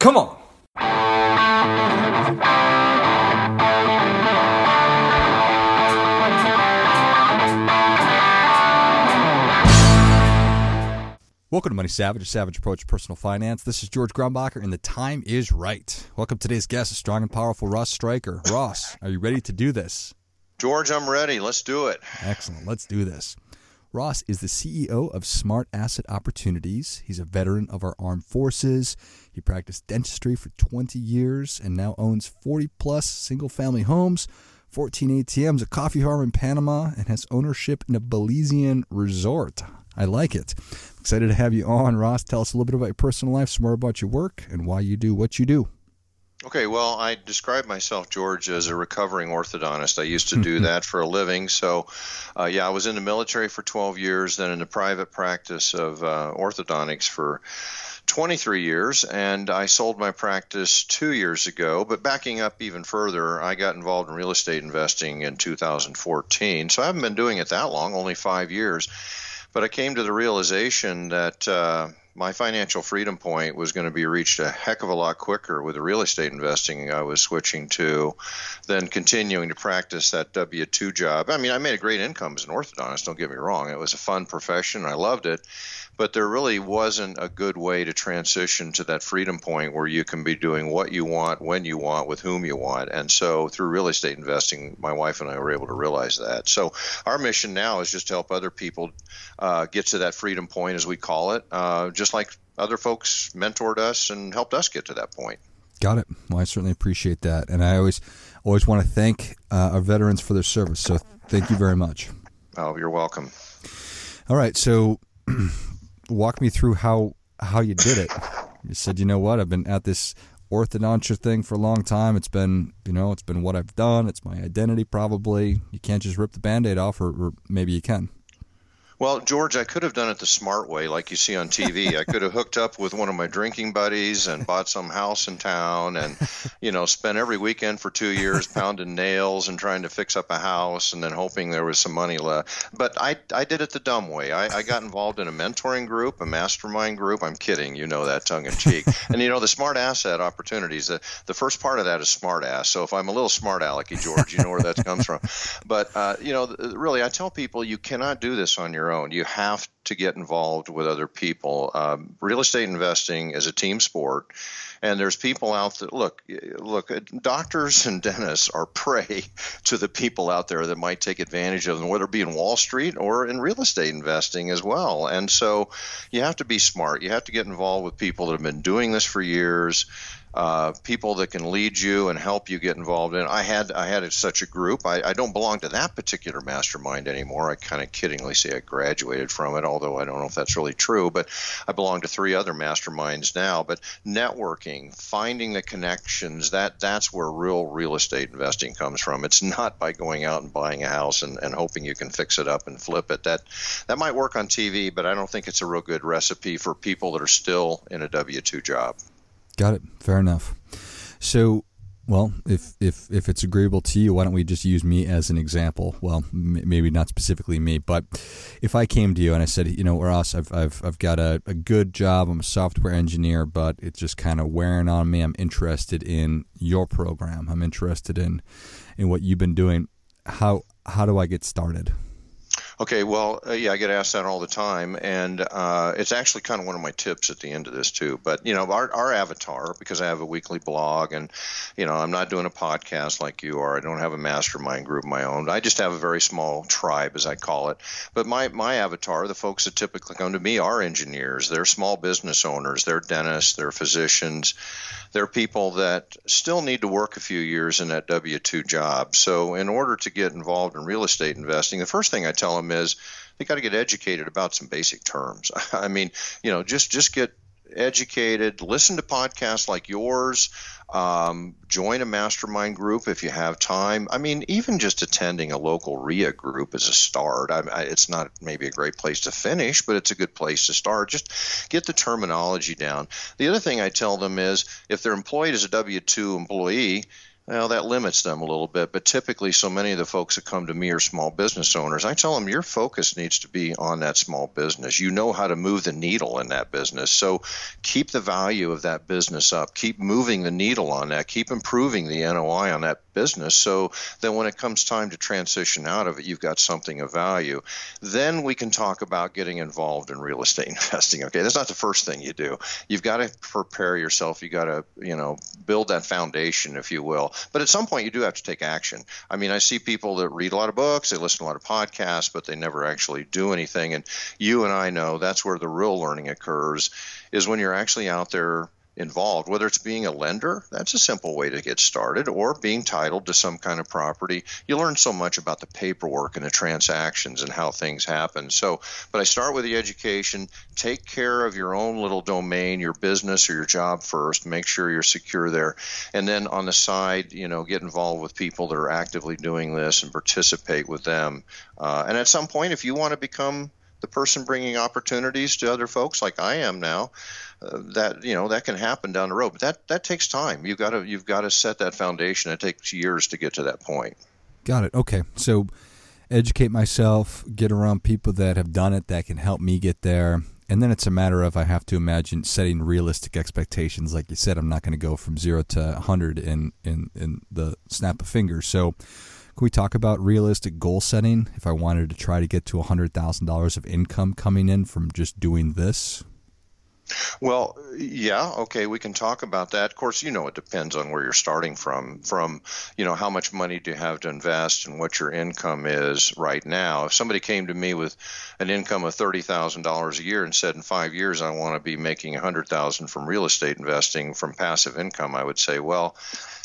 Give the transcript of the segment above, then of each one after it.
Come on. Welcome to Money Savage, a Savage Approach to Personal Finance. This is George Grumbacher, and the time is right. Welcome to today's guest, a strong and powerful Ross Stryker. Ross, are you ready to do this? George, I'm ready. Let's do it. Excellent. Let's do this. Ross is the CEO of Smart Asset Opportunities. He's a veteran of our armed forces. He practiced dentistry for 20 years and now owns 40 plus single family homes, 14 ATMs, a coffee farm in Panama, and has ownership in a Belizean resort. I like it. Excited to have you on, Ross. Tell us a little bit about your personal life, some more about your work, and why you do what you do. Okay, well, I describe myself, George, as a recovering orthodontist. I used to do that for a living. So, uh, yeah, I was in the military for 12 years, then in the private practice of uh, orthodontics for 23 years, and I sold my practice two years ago. But backing up even further, I got involved in real estate investing in 2014. So I haven't been doing it that long, only five years. But I came to the realization that uh, my financial freedom point was going to be reached a heck of a lot quicker with the real estate investing I was switching to than continuing to practice that W 2 job. I mean, I made a great income as an orthodontist, don't get me wrong. It was a fun profession, I loved it but there really wasn't a good way to transition to that freedom point where you can be doing what you want, when you want, with whom you want. And so through real estate investing, my wife and I were able to realize that. So our mission now is just to help other people uh, get to that freedom point, as we call it, uh, just like other folks mentored us and helped us get to that point. Got it. Well, I certainly appreciate that, and I always always want to thank uh, our veterans for their service. So thank you very much. Oh, you're welcome. All right, so walk me through how how you did it. You said, you know what, I've been at this orthodontia thing for a long time. It's been, you know, it's been what I've done. It's my identity, probably. You can't just rip the band aid off, or, or maybe you can. Well, George, I could have done it the smart way, like you see on TV. I could have hooked up with one of my drinking buddies and bought some house in town, and you know, spent every weekend for two years pounding nails and trying to fix up a house, and then hoping there was some money left. But I, I did it the dumb way. I, I got involved in a mentoring group, a mastermind group. I'm kidding, you know that tongue in cheek. and you know, the smart asset opportunities. The the first part of that is smart ass. So if I'm a little smart alecky, George, you know where that comes from. But uh, you know, really, I tell people you cannot do this on your own. You have to get involved with other people. Um, real estate investing is a team sport, and there's people out there. Look, look, doctors and dentists are prey to the people out there that might take advantage of them, whether it be in Wall Street or in real estate investing as well. And so, you have to be smart. You have to get involved with people that have been doing this for years uh, people that can lead you and help you get involved in. I had I had such a group. I, I don't belong to that particular mastermind anymore. I kind of kiddingly say I graduated from it, although I don't know if that's really true. But I belong to three other masterminds now. But networking, finding the connections that that's where real real estate investing comes from. It's not by going out and buying a house and, and hoping you can fix it up and flip it. That that might work on TV, but I don't think it's a real good recipe for people that are still in a W two job. Got it. Fair enough. So, well, if if if it's agreeable to you, why don't we just use me as an example? Well, m- maybe not specifically me, but if I came to you and I said, you know, Ross, I've I've I've got a, a good job. I'm a software engineer, but it's just kind of wearing on me. I'm interested in your program. I'm interested in in what you've been doing. How how do I get started? Okay, well, uh, yeah, I get asked that all the time, and uh, it's actually kind of one of my tips at the end of this too. But you know, our our avatar, because I have a weekly blog, and you know, I'm not doing a podcast like you are. I don't have a mastermind group of my own. I just have a very small tribe, as I call it. But my my avatar, the folks that typically come to me, are engineers. They're small business owners. They're dentists. They're physicians. They're people that still need to work a few years in that W two job. So, in order to get involved in real estate investing, the first thing I tell them is they got to get educated about some basic terms. I mean, you know, just just get educated, listen to podcasts like yours, um, join a mastermind group if you have time. I mean, even just attending a local REIA group is a start. I, I, it's not maybe a great place to finish, but it's a good place to start. Just get the terminology down. The other thing I tell them is if they're employed as a W 2 employee, well, that limits them a little bit. But typically, so many of the folks that come to me are small business owners. I tell them your focus needs to be on that small business. You know how to move the needle in that business. So keep the value of that business up. Keep moving the needle on that. Keep improving the NOI on that business so then when it comes time to transition out of it, you've got something of value. Then we can talk about getting involved in real estate investing. Okay, that's not the first thing you do. You've got to prepare yourself. You got to, you know, build that foundation, if you will. But at some point, you do have to take action. I mean, I see people that read a lot of books, they listen to a lot of podcasts, but they never actually do anything. And you and I know that's where the real learning occurs is when you're actually out there involved, whether it's being a lender, that's a simple way to get started, or being titled to some kind of property. You learn so much about the paperwork and the transactions and how things happen. So, but I start with the education. Take care of your own little domain, your business or your job first. Make sure you're secure there. And then on the side, you know, get involved with people that are actively doing this and participate with them. Uh, and at some point, if you want to become the person bringing opportunities to other folks like I am now, uh, that you know that can happen down the road. But that that takes time. You've got to you've got to set that foundation. It takes years to get to that point. Got it. Okay, so educate myself, get around people that have done it that can help me get there. And then it's a matter of I have to imagine setting realistic expectations. Like you said, I'm not going to go from zero to 100 in, in, in the snap of fingers. So, can we talk about realistic goal setting if I wanted to try to get to $100,000 of income coming in from just doing this? Well, yeah, okay, we can talk about that. Of course, you know it depends on where you're starting from. From you know how much money do you have to invest and what your income is right now. If somebody came to me with an income of thirty thousand dollars a year and said in five years I want to be making a hundred thousand from real estate investing from passive income, I would say, well,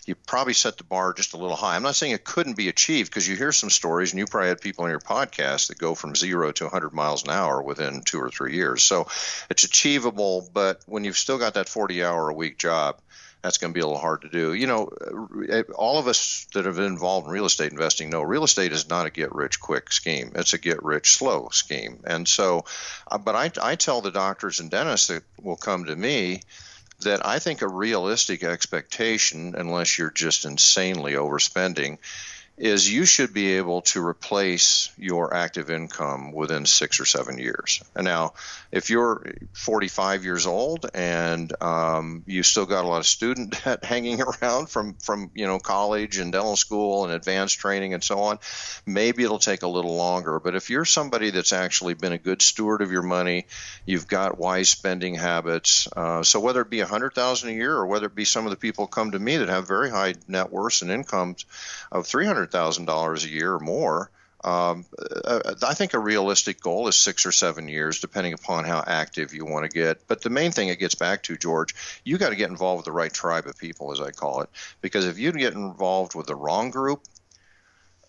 you probably set the bar just a little high. I'm not saying it couldn't be achieved because you hear some stories, and you probably had people on your podcast that go from zero to 100 miles an hour within two or three years. So it's achievable, but when you've still got that 40 hour a week job, that's going to be a little hard to do. You know, uh, all of us that have been involved in real estate investing know real estate is not a get rich quick scheme. It's a get rich slow scheme. And so, uh, but I, I tell the doctors and dentists that will come to me that I think a realistic expectation, unless you're just insanely overspending, is you should be able to replace your active income within six or seven years. And now, if you're 45 years old and um, you still got a lot of student debt hanging around from from you know college and dental school and advanced training and so on, maybe it'll take a little longer. But if you're somebody that's actually been a good steward of your money, you've got wise spending habits. Uh, so whether it be a hundred thousand a year or whether it be some of the people come to me that have very high net worths and incomes of 300 $100,000 a year or more, um, uh, I think a realistic goal is six or seven years, depending upon how active you want to get. But the main thing it gets back to, George, you got to get involved with the right tribe of people, as I call it, because if you get involved with the wrong group,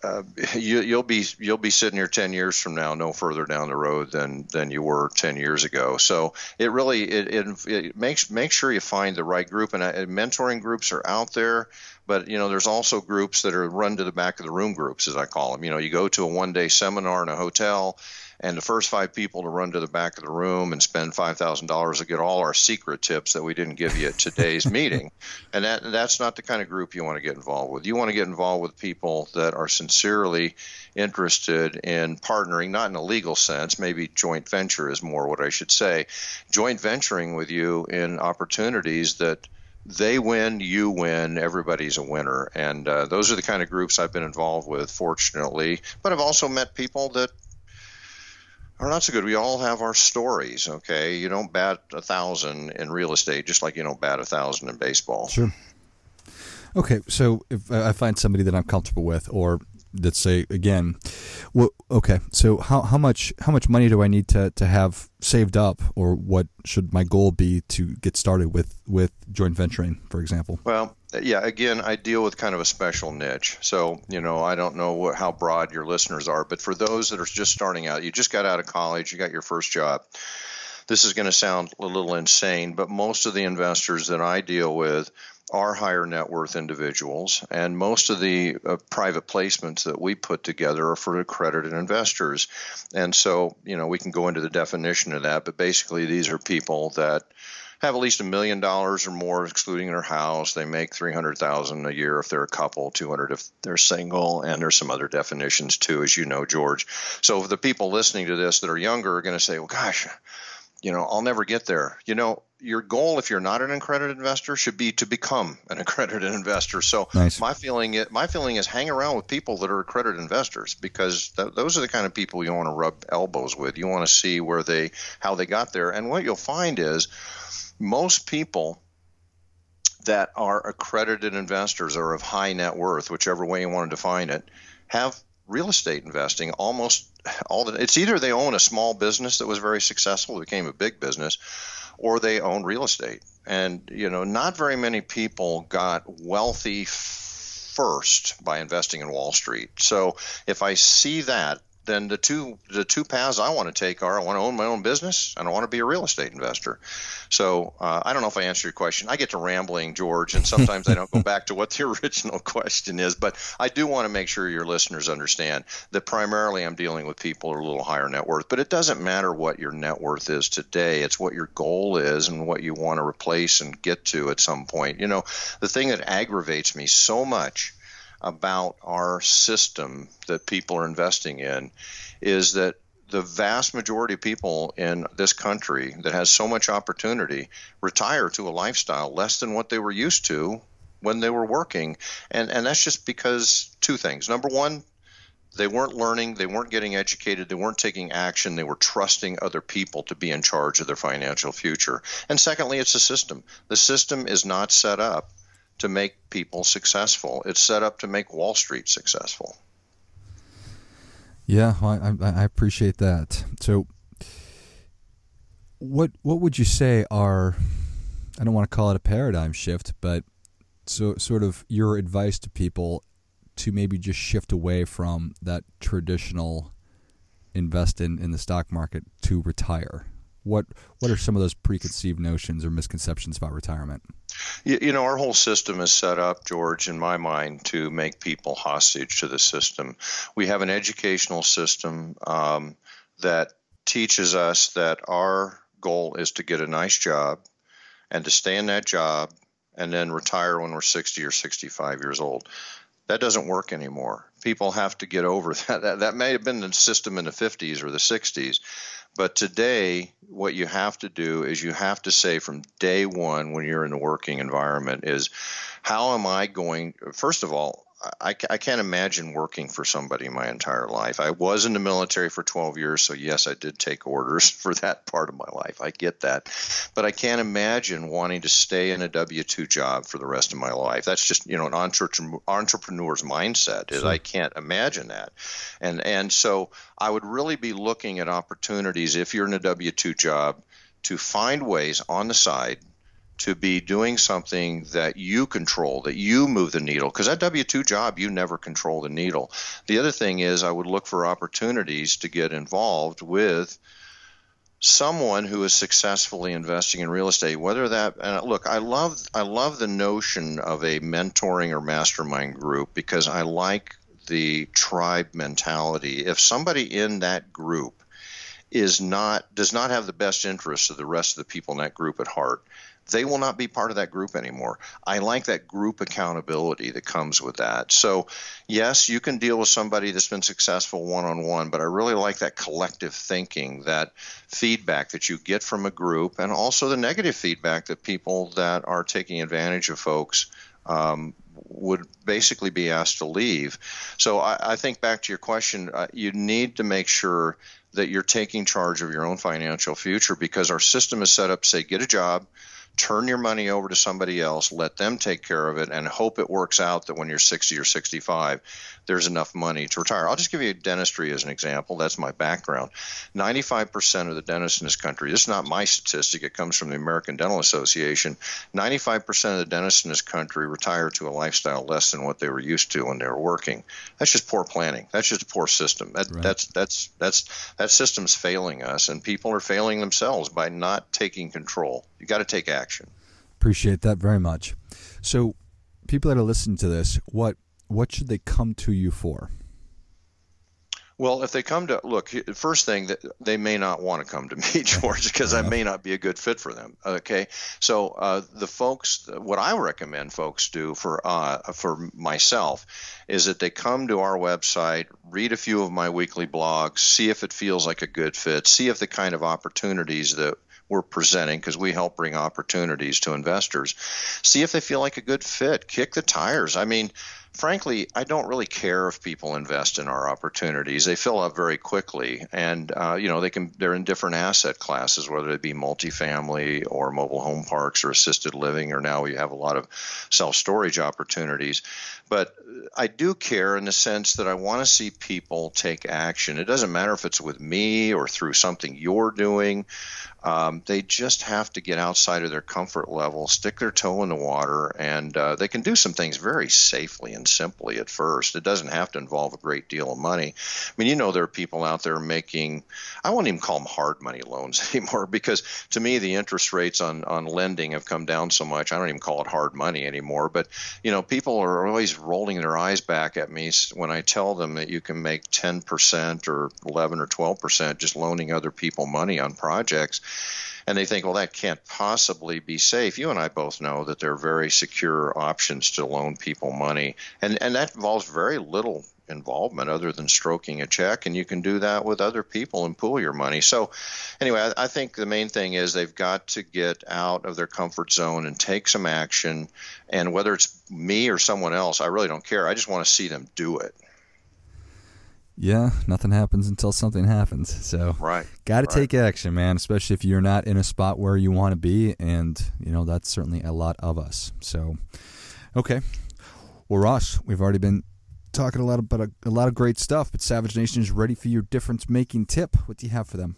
uh, you, will be you'll be sitting here 10 years from now no further down the road than than you were 10 years ago. So it really it, it, it makes make sure you find the right group and uh, mentoring groups are out there but you know there's also groups that are run to the back of the room groups as i call them. You know you go to a one day seminar in a hotel and the first five people to run to the back of the room and spend five thousand dollars to get all our secret tips that we didn't give you at today's meeting, and that that's not the kind of group you want to get involved with. You want to get involved with people that are sincerely interested in partnering, not in a legal sense, maybe joint venture is more what I should say, joint venturing with you in opportunities that they win, you win, everybody's a winner. And uh, those are the kind of groups I've been involved with, fortunately. But I've also met people that are not so good. We all have our stories, okay? You don't bat a thousand in real estate just like you don't bat a thousand in baseball. Sure. Okay, so if I find somebody that I'm comfortable with, or let's say again, well, okay, so how, how much how much money do I need to, to have saved up, or what should my goal be to get started with with joint venturing, for example? Well, yeah, again, I deal with kind of a special niche. So, you know, I don't know what, how broad your listeners are, but for those that are just starting out, you just got out of college, you got your first job. This is going to sound a little insane, but most of the investors that I deal with are higher net worth individuals, and most of the uh, private placements that we put together are for accredited investors. And so, you know, we can go into the definition of that, but basically, these are people that have at least a million dollars or more, excluding their house. They make three hundred thousand a year if they're a couple, two hundred if they're single, and there's some other definitions too, as you know, George. So the people listening to this that are younger are going to say, "Well, gosh, you know, I'll never get there." You know, your goal, if you're not an accredited investor, should be to become an accredited investor. So nice. my feeling, my feeling is hang around with people that are accredited investors because th- those are the kind of people you want to rub elbows with. You want to see where they, how they got there, and what you'll find is most people that are accredited investors or of high net worth, whichever way you want to define it, have real estate investing almost all the it's either they own a small business that was very successful became a big business or they own real estate. And you know not very many people got wealthy first by investing in wall street. So if i see that then the two the two paths I want to take are I want to own my own business and I want to be a real estate investor. So uh, I don't know if I answered your question. I get to rambling, George, and sometimes I don't go back to what the original question is. But I do want to make sure your listeners understand that primarily I'm dealing with people who are a little higher net worth. But it doesn't matter what your net worth is today. It's what your goal is and what you want to replace and get to at some point. You know, the thing that aggravates me so much about our system that people are investing in is that the vast majority of people in this country that has so much opportunity retire to a lifestyle less than what they were used to when they were working. And and that's just because two things. Number one they weren't learning they weren't getting educated they weren't taking action they were trusting other people to be in charge of their financial future. And secondly it's a system. The system is not set up to make people successful. It's set up to make Wall Street successful. Yeah, I, I appreciate that. So, what what would you say are I don't want to call it a paradigm shift, but so sort of your advice to people to maybe just shift away from that traditional invest in, in the stock market to retire. What what are some of those preconceived notions or misconceptions about retirement? You, you, know, our whole system is set up, George, in my mind, to make people hostage to the system. We have an educational system um, that teaches us that our goal is to get a nice job and to stay in that job and then retire when we're 60 or 65 years old. That doesn't work anymore. People have to get over that. That, that may have been the system in the 50s or the 60s, but today, what you have to do is you have to say from day one when you're in the working environment is, how am I going? First of all, I, I can't imagine working for somebody my entire life. I was in the military for 12 years, so yes, I did take orders for that part of my life. I get that. But I can't imagine wanting to stay in a W 2 job for the rest of my life. That's just, you know, an entrepreneur's mindset is sure. I can't imagine that. And, and so I would really be looking at opportunities if you're in a W 2 job to find ways on the side to be doing something that you control, that you move the needle. Because that W 2 job, you never control the needle. The other thing is, I would look for opportunities to get involved with someone who is successfully investing in real estate whether that and look i love i love the notion of a mentoring or mastermind group because i like the tribe mentality if somebody in that group is not does not have the best interests of the rest of the people in that group at heart they will not be part of that group anymore. I like that group accountability that comes with that. So, yes, you can deal with somebody that's been successful one on one, but I really like that collective thinking, that feedback that you get from a group, and also the negative feedback that people that are taking advantage of folks. Um, would basically be asked to leave. So I, I think back to your question, uh, you need to make sure that you're taking charge of your own financial future because our system is set up to say, get a job, turn your money over to somebody else, let them take care of it, and hope it works out that when you're 60 or 65, there's enough money to retire. I'll just give you dentistry as an example. That's my background. 95% of the dentists in this country, this is not my statistic, it comes from the American Dental Association. 95% of the dentists in this country retire to a lifestyle less than what they were used to when they were working. That's just poor planning. That's just a poor system. That, right. That's that's that's that system's failing us, and people are failing themselves by not taking control. You got to take action. Appreciate that very much. So, people that are listening to this, what what should they come to you for? Well, if they come to look, first thing that they may not want to come to me, George, because I may not be a good fit for them. Okay, so uh, the folks, what I recommend folks do for uh, for myself is that they come to our website, read a few of my weekly blogs, see if it feels like a good fit, see if the kind of opportunities that we're presenting because we help bring opportunities to investors. See if they feel like a good fit. Kick the tires. I mean, frankly, I don't really care if people invest in our opportunities. They fill up very quickly, and uh, you know they can. They're in different asset classes, whether it be multifamily or mobile home parks or assisted living, or now we have a lot of self storage opportunities. But I do care in the sense that I want to see people take action. It doesn't matter if it's with me or through something you're doing. Um, they just have to get outside of their comfort level, stick their toe in the water, and uh, they can do some things very safely and simply at first. It doesn't have to involve a great deal of money. I mean, you know, there are people out there making, I won't even call them hard money loans anymore because to me, the interest rates on, on lending have come down so much. I don't even call it hard money anymore. But, you know, people are always rolling their eyes back at me when I tell them that you can make 10% or 11 or 12% just loaning other people money on projects and they think, well, that can't possibly be safe. You and I both know that there are very secure options to loan people money, and and that involves very little involvement other than stroking a check, and you can do that with other people and pool your money. So, anyway, I, I think the main thing is they've got to get out of their comfort zone and take some action. And whether it's me or someone else, I really don't care. I just want to see them do it yeah, nothing happens until something happens. So, right, got to right. take action, man. Especially if you're not in a spot where you want to be, and you know that's certainly a lot of us. So, okay, well, Ross, we've already been talking a lot about a, a lot of great stuff, but Savage Nation is ready for your difference-making tip. What do you have for them?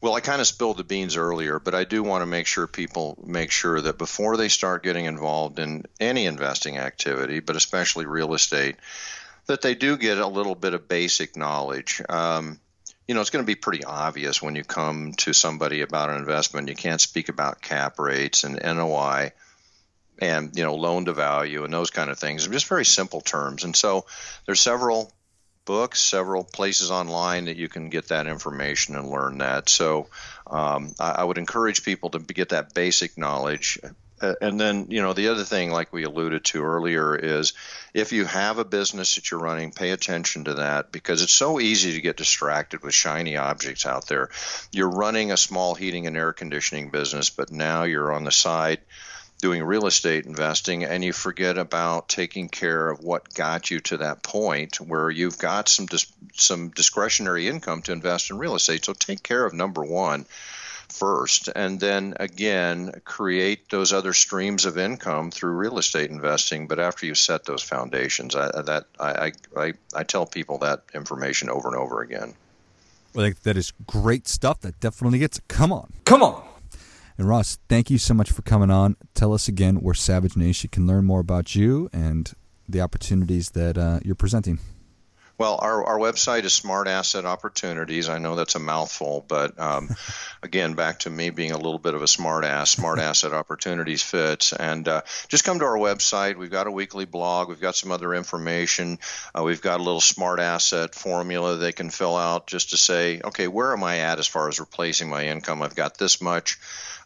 Well, I kind of spilled the beans earlier, but I do want to make sure people make sure that before they start getting involved in any investing activity, but especially real estate, that they do get a little bit of basic knowledge. Um, you know, it's going to be pretty obvious when you come to somebody about an investment. You can't speak about cap rates and NOI and, you know, loan to value and those kind of things. Just very simple terms. And so there's several books, several places online that you can get that information and learn that. So um, I, I, would encourage people to get that basic knowledge. Uh, and then, you know, the other thing, like we alluded to earlier, is if you have a business that you're running, pay attention to that because it's so easy to get distracted with shiny objects out there. You're running a small heating and air conditioning business, but now you're on the side doing real estate investing and you forget about taking care of what got you to that point where you've got some dis- some discretionary income to invest in real estate. So take care of number 1 first, and then again create those other streams of income through real estate investing. But after you set those foundations, I, that I, I I tell people that information over and over again. Well, that is great stuff. That definitely gets. Come on, come on. And Ross, thank you so much for coming on. Tell us again where Savage Nation can learn more about you and the opportunities that uh, you're presenting. Well, our, our website is Smart Asset Opportunities. I know that's a mouthful, but um, again, back to me being a little bit of a smart ass, Smart Asset Opportunities fits. And uh, just come to our website. We've got a weekly blog, we've got some other information. Uh, we've got a little smart asset formula they can fill out just to say, okay, where am I at as far as replacing my income? I've got this much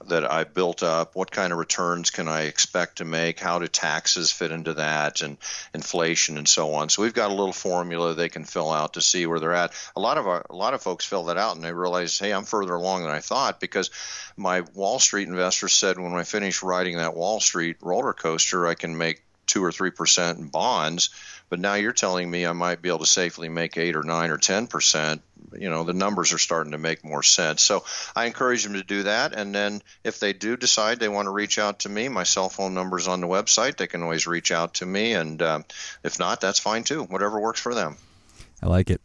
that I built up? What kind of returns can I expect to make? How do taxes fit into that and inflation and so on? So we've got a little formula they can fill out to see where they're at. A lot of our, a lot of folks fill that out and they realize, hey, I'm further along than I thought because my Wall Street investor said when I finish riding that Wall Street roller coaster, I can make two or three percent in bonds but now you're telling me I might be able to safely make eight or nine or ten percent. You know, the numbers are starting to make more sense. So I encourage them to do that. And then if they do decide they want to reach out to me, my cell phone number is on the website. They can always reach out to me. And uh, if not, that's fine too. Whatever works for them. I like it.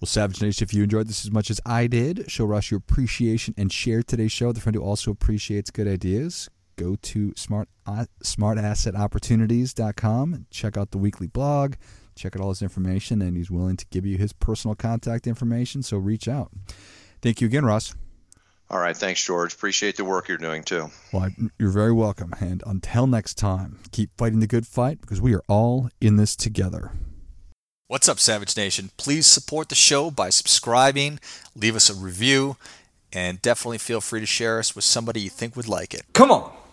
Well, Savage Nation, if you enjoyed this as much as I did, show Ross your appreciation and share today's show a friend who also appreciates good ideas go to smart uh, smartassetopportunities.com and check out the weekly blog. Check out all his information and he's willing to give you his personal contact information so reach out. Thank you again ross. All right. Thanks george. Appreciate the work you're doing too. Well you're very welcome. And until next time keep fighting the good fight because we are all in this together. What's up, Savage Nation? Please support the show by subscribing, leave us a review, and definitely feel free to share us with somebody you think would like it. Come on.